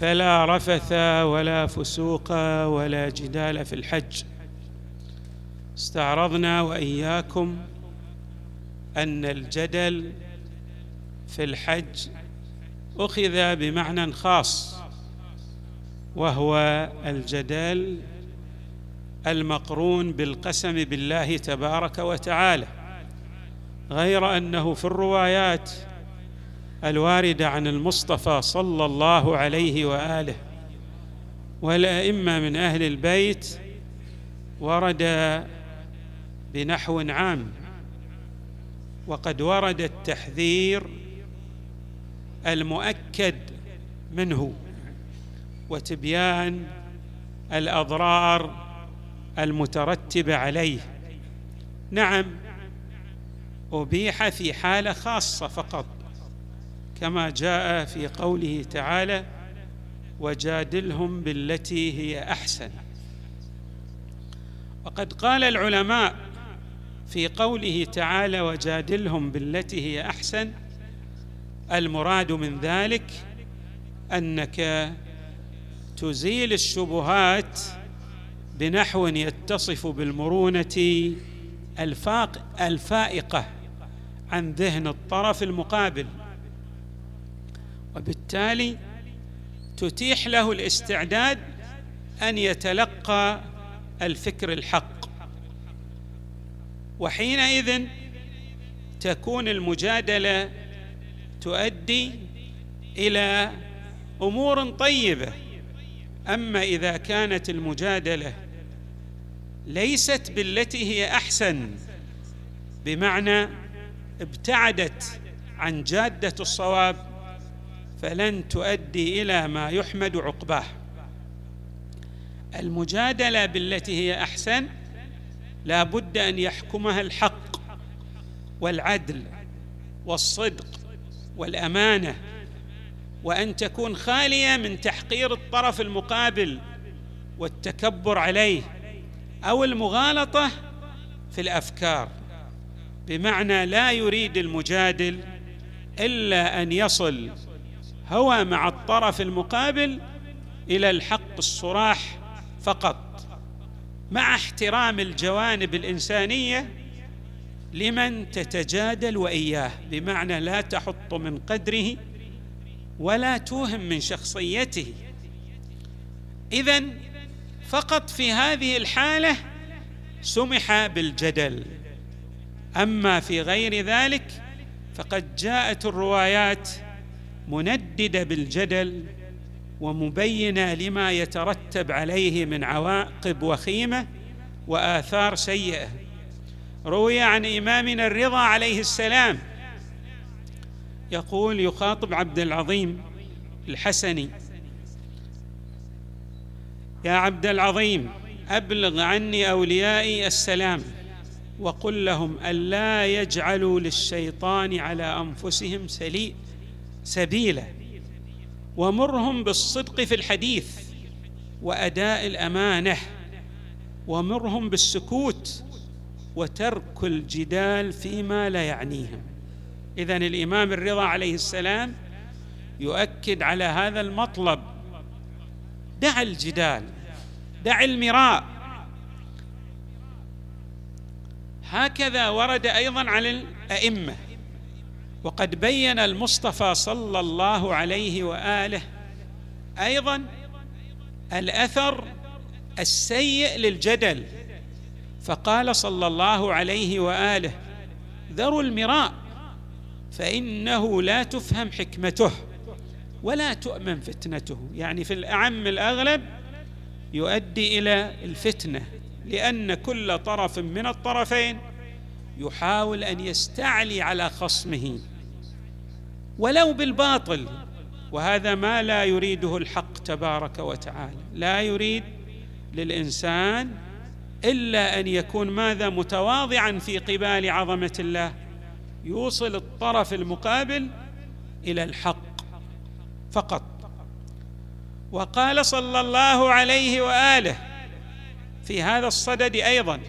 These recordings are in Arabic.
فلا رفث ولا فسوق ولا جدال في الحج. استعرضنا وإياكم أن الجدل في الحج أخذ بمعنى خاص وهو الجدل المقرون بالقسم بالله تبارك وتعالى غير أنه في الروايات الواردة عن المصطفى صلى الله عليه وآله والأئمة من أهل البيت ورد بنحو عام وقد ورد التحذير المؤكد منه وتبيان الأضرار المترتبه عليه. نعم أبيح في حالة خاصة فقط. كما جاء في قوله تعالى وجادلهم بالتي هي أحسن. وقد قال العلماء في قوله تعالى وجادلهم بالتي هي أحسن المراد من ذلك أنك تزيل الشبهات بنحو يتصف بالمرونة الفائقة عن ذهن الطرف المقابل. وبالتالي تتيح له الاستعداد أن يتلقى الفكر الحق. وحينئذ تكون المجادلة تؤدي إلى أمور طيبة. أما إذا كانت المجادلة ليست بالتي هي أحسن بمعنى ابتعدت عن جادة الصواب فلن تؤدي إلى ما يحمد عقباه. المجادلة بالتي هي أحسن لا بد أن يحكمها الحق والعدل والصدق والأمانة وأن تكون خالية من تحقير الطرف المقابل والتكبر عليه أو المغالطة في الأفكار. بمعنى لا يريد المجادل إلا أن يصل هوى مع الطرف المقابل إلى الحق الصراح فقط. مع احترام الجوانب الإنسانية لمن تتجادل وإياه بمعنى لا تحط من قدره ولا توهم من شخصيته. اذا فقط في هذه الحالة سمح بالجدل. أما في غير ذلك فقد جاءت الروايات منددة بالجدل ومبينة لما يترتب عليه من عواقب وخيمة وآثار سيئة. روي عن إمامنا الرضا عليه السلام يقول يخاطب عبد العظيم الحسني يا عبد العظيم أبلغ عني أوليائي السلام وقل لهم ألا يجعلوا للشيطان على أنفسهم سليء سبيلا ومرهم بالصدق في الحديث وأداء الأمانة ومرهم بالسكوت وترك الجدال فيما لا يعنيهم. اذا الإمام الرضا عليه السلام يؤكد على هذا المطلب. دع الجدال دع المراء. هكذا ورد أيضا على الأئمة. وقد بين المصطفى صلى الله عليه وآله أيضا الأثر السيء للجدل. فقال صلى الله عليه وآله ذروا المراء فإنه لا تفهم حكمته ولا تؤمن فتنته. يعني في الأعم الأغلب يؤدي إلى الفتنة لأن كل طرف من الطرفين يحاول أن يستعلي على خصمه. ولو بالباطل. وهذا ما لا يريده الحق تبارك وتعالى. لا يريد للإنسان إلا أن يكون ماذا متواضعا في قبال عظمة الله. يوصل الطرف المقابل إلى الحق فقط. وقال صلى الله عليه وآله في هذا الصدد أيضا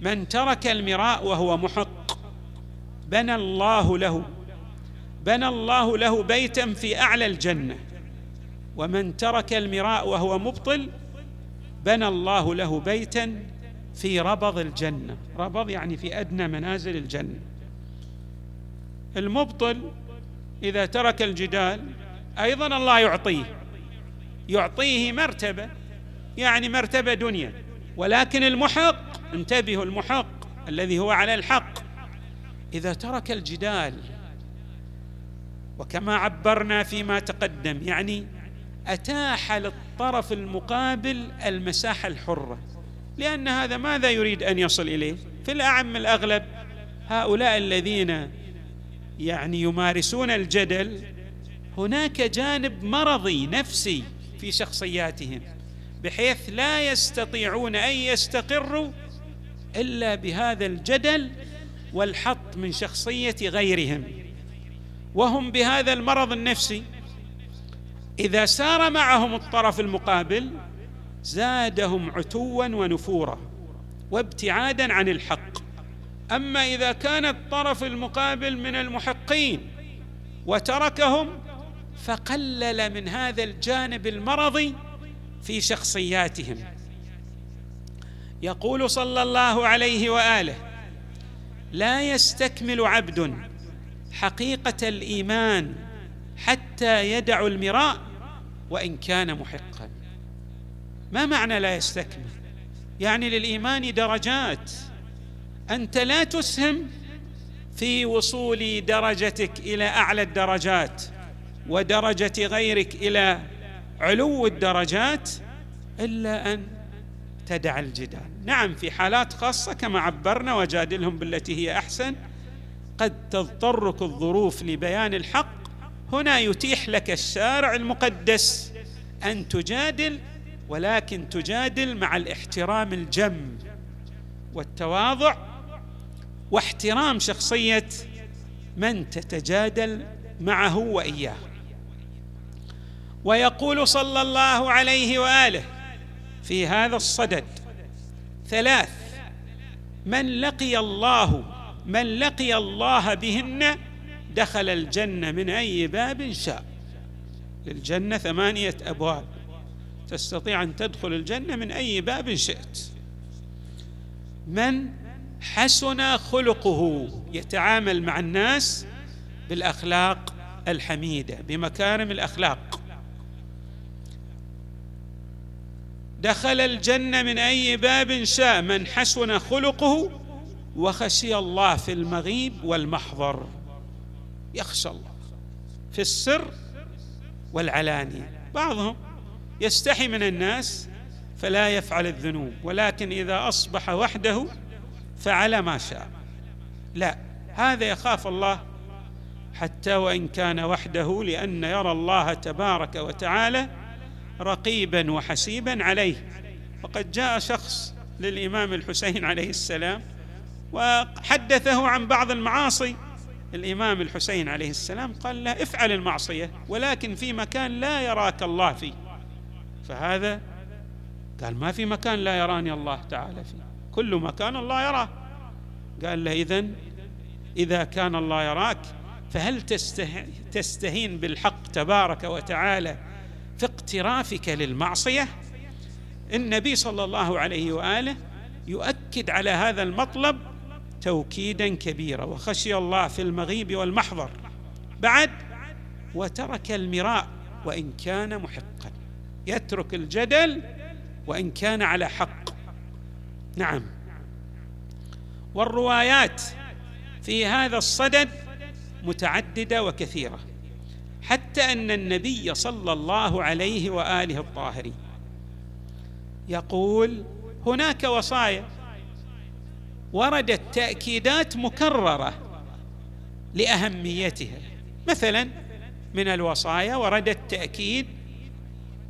من ترك المراء وهو محق بنى الله له بنى الله له بيتا في أعلى الجنة. ومن ترك المراء وهو مبطل بنى الله له بيتا في ربض الجنة. ربض يعني في أدنى منازل الجنة. المبطل إذا ترك الجدال أيضا الله يعطيه. يعطيه مرتبة يعني مرتبة دنيا. ولكن المحق انتبهوا المحق الذي هو على الحق. إذا ترك الجدال وكما عبرنا فيما تقدم يعني أتاح للطرف المقابل المساحة الحرة. لأن هذا ماذا يريد أن يصل إليه؟ في الأعم الأغلب هؤلاء الذين يعني يمارسون الجدل هناك جانب مرضي نفسي في شخصياتهم بحيث لا يستطيعون أن يستقروا إلا بهذا الجدل والحط من شخصية غيرهم. وهم بهذا المرض النفسي. إذا سار معهم الطرف المقابل زادهم عتوا ونفورا وابتعادا عن الحق. أما إذا كان الطرف المقابل من المحقين وتركهم فقلل من هذا الجانب المرضي في شخصياتهم. يقول صلى الله عليه وآله لا يستكمل عبد حقيقة الإيمان حتى يدع المراء وإن كان محقا. ما معنى لا يستكمل؟ يعني للإيمان درجات. أنت لا تسهم في وصول درجتك إلى أعلى الدرجات ودرجة غيرك إلى علو الدرجات إلا أن تدع الجدال. نعم في حالات خاصة كما عبرنا وجادلهم بالتي هي أحسن قد تضطرك الظروف لبيان الحق هنا يتيح لك الشارع المقدس أن تجادل ولكن تجادل مع الاحترام الجم والتواضع واحترام شخصية من تتجادل معه وإياه. ويقول صلى الله عليه وآله في هذا الصدد ثلاث من لقي الله من لقي الله بهن دخل الجنة من أي باب شاء. للجنة ثمانية أبواب. تستطيع أن تدخل الجنة من أي باب شئت. من حسن خلقه. يتعامل مع الناس بالأخلاق الحميدة بمكارم الأخلاق. دخل الجنة من أي باب شاء. من حسن خلقه وخشي الله في المغيب والمحضر. يخشى الله في السر والعلانية. بعضهم يستحي من الناس فلا يفعل الذنوب ولكن إذا أصبح وحده فعل ما شاء. لا هذا يخاف الله حتى وإن كان وحده لأن يرى الله تبارك وتعالى رقيبا وحسيبا عليه. وقد جاء شخص للإمام الحسين عليه السلام وحدثه عن بعض المعاصي. الإمام الحسين عليه السلام قال له افعل المعصية ولكن في مكان لا يراك الله فيه. فهذا قال ما في مكان لا يراني الله تعالى فيه. كل مكان الله يراه. قال له إذن إذا كان الله يراك فهل تستهين بالحق تبارك وتعالى في اقترافك للمعصية؟ النبي صلى الله عليه وآله يؤكد على هذا المطلب توكيدا كبيرا. وخشي الله في المغيب والمحضر. بعد وترك المراء وإن كان محقا. يترك الجدل وإن كان على حق. نعم. والروايات في هذا الصدد متعددة وكثيرة. حتى أن النبي صلى الله عليه وآله الطاهرين يقول هناك وصايا. وردت تأكيدات مكررة لأهميتها. مثلا من الوصايا ورد التاكيد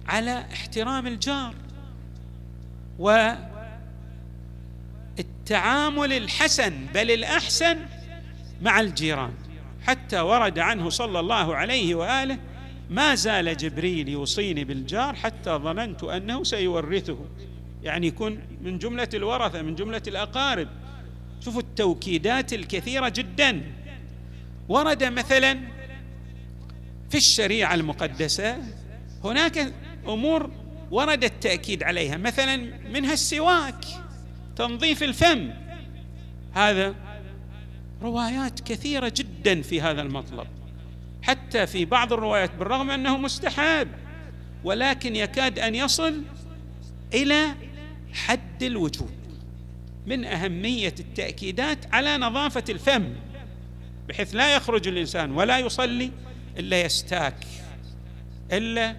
على احترام الجار والتعامل الحسن بل الأحسن مع الجيران. حتى ورد عنه صلى الله عليه وآله ما زال جبريل يوصيني بالجار حتى ظننت أنه سيورثه. يعني يكون من جملة الورثة من جملة الأقارب. شوفوا التوكيدات الكثيرة جدا. ورد مثلا في الشريعة المقدسة هناك أمور ورد التاكيد عليها. مثلا منها السواك تنظيف الفم. هذا روايات كثيرة جدا في هذا المطلب. حتى في بعض الروايات بالرغم أنه مستحب ولكن يكاد أن يصل إلى حد الوجوب من أهمية التأكيدات على نظافة الفم بحيث لا يخرج الإنسان ولا يصلي إلا يستاك إلا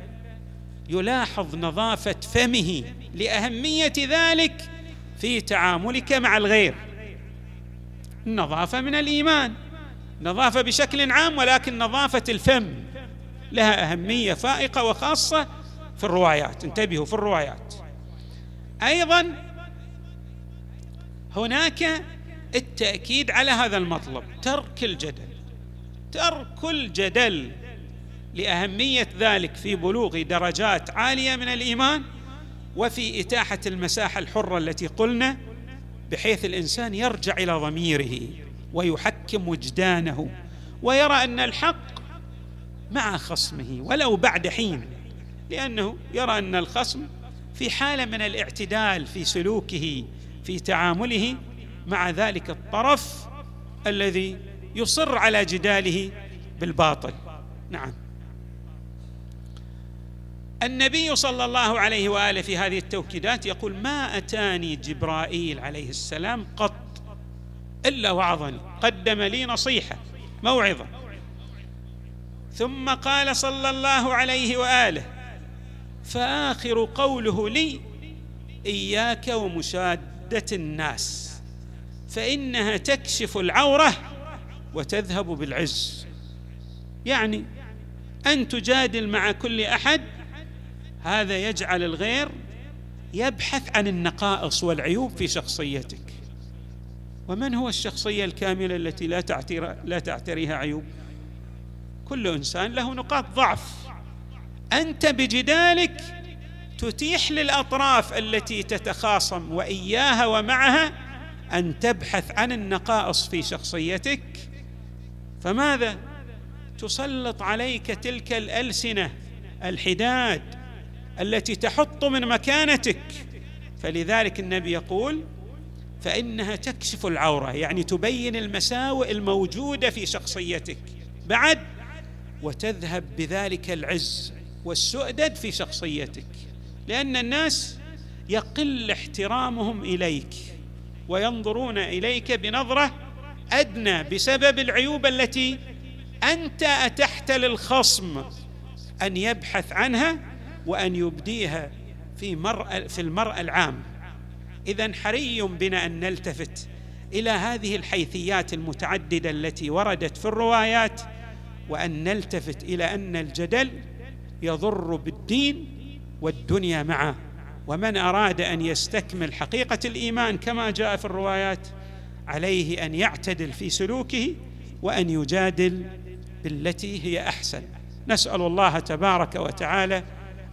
يلاحظ نظافة فمه لأهمية ذلك في تعاملك مع الغير. النظافة من الإيمان نظافة بشكل عام ولكن نظافة الفم لها أهمية فائقة وخاصة في الروايات. انتبهوا في الروايات. أيضا هناك التأكيد على هذا المطلب. ترك الجدل. ترك الجدل لأهمية ذلك في بلوغ درجات عالية من الإيمان وفي إتاحة المساحة الحرة التي قلنا بحيث الإنسان يرجع إلى ضميره ويحكم وجدانه ويرى أن الحق مع خصمه ولو بعد حين لأنه يرى أن الخصم في حالة من الاعتدال في سلوكه في تعامله مع ذلك الطرف الذي يصر على جداله بالباطل. نعم. النبي صلى الله عليه وآله في هذه التوكيدات يقول ما أتاني جبرائيل عليه السلام قط إلا وعظني قدم لي نصيحة موعظة. ثم قال صلى الله عليه وآله فآخر قوله لي إياك ومشاده الناس فإنها تكشف العورة وتذهب بالعز. يعني أن تجادل مع كل أحد هذا يجعل الغير يبحث عن النقائص والعيوب في شخصيتك. ومن هو الشخصية الكاملة التي لا لا تعتريها عيوب؟ كل إنسان له نقاط ضعف. أنت بجدالك تتيح للأطراف التي تتخاصم وإياها ومعها أن تبحث عن النقائص في شخصيتك. فماذا؟ تسلط عليك تلك الألسنة الحداد التي تحط من مكانتك. فلذلك النبي يقول فإنها تكشف العورة يعني تبين المساوئ الموجودة في شخصيتك. بعد وتذهب بذلك العز والسؤدد في شخصيتك. لأن الناس يقل احترامهم إليك وينظرون إليك بنظرة أدنى بسبب العيوب التي أنت أتحت للخصم أن يبحث عنها وأن يبديها في مرأة في المرأة العام. اذا حري بنا أن نلتفت إلى هذه الحيثيات المتعددة التي وردت في الروايات وأن نلتفت إلى أن الجدل يضر بالدين والدنيا معه. ومن أراد أن يستكمل حقيقة الإيمان كما جاء في الروايات عليه أن يعتدل في سلوكه وأن يجادل بالتي هي أحسن. نسأل الله تبارك وتعالى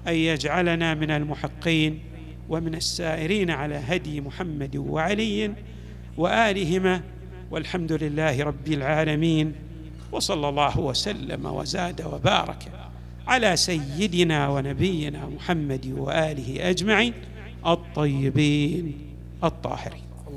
أن يجعلنا من المحقين ومن السائرين على هدي محمد وعلي وآلهما. والحمد لله رب العالمين. وصلى الله وسلم وزاد وبارك. على سيدنا ونبينا محمد وآله أجمعين الطيبين الطاهرين.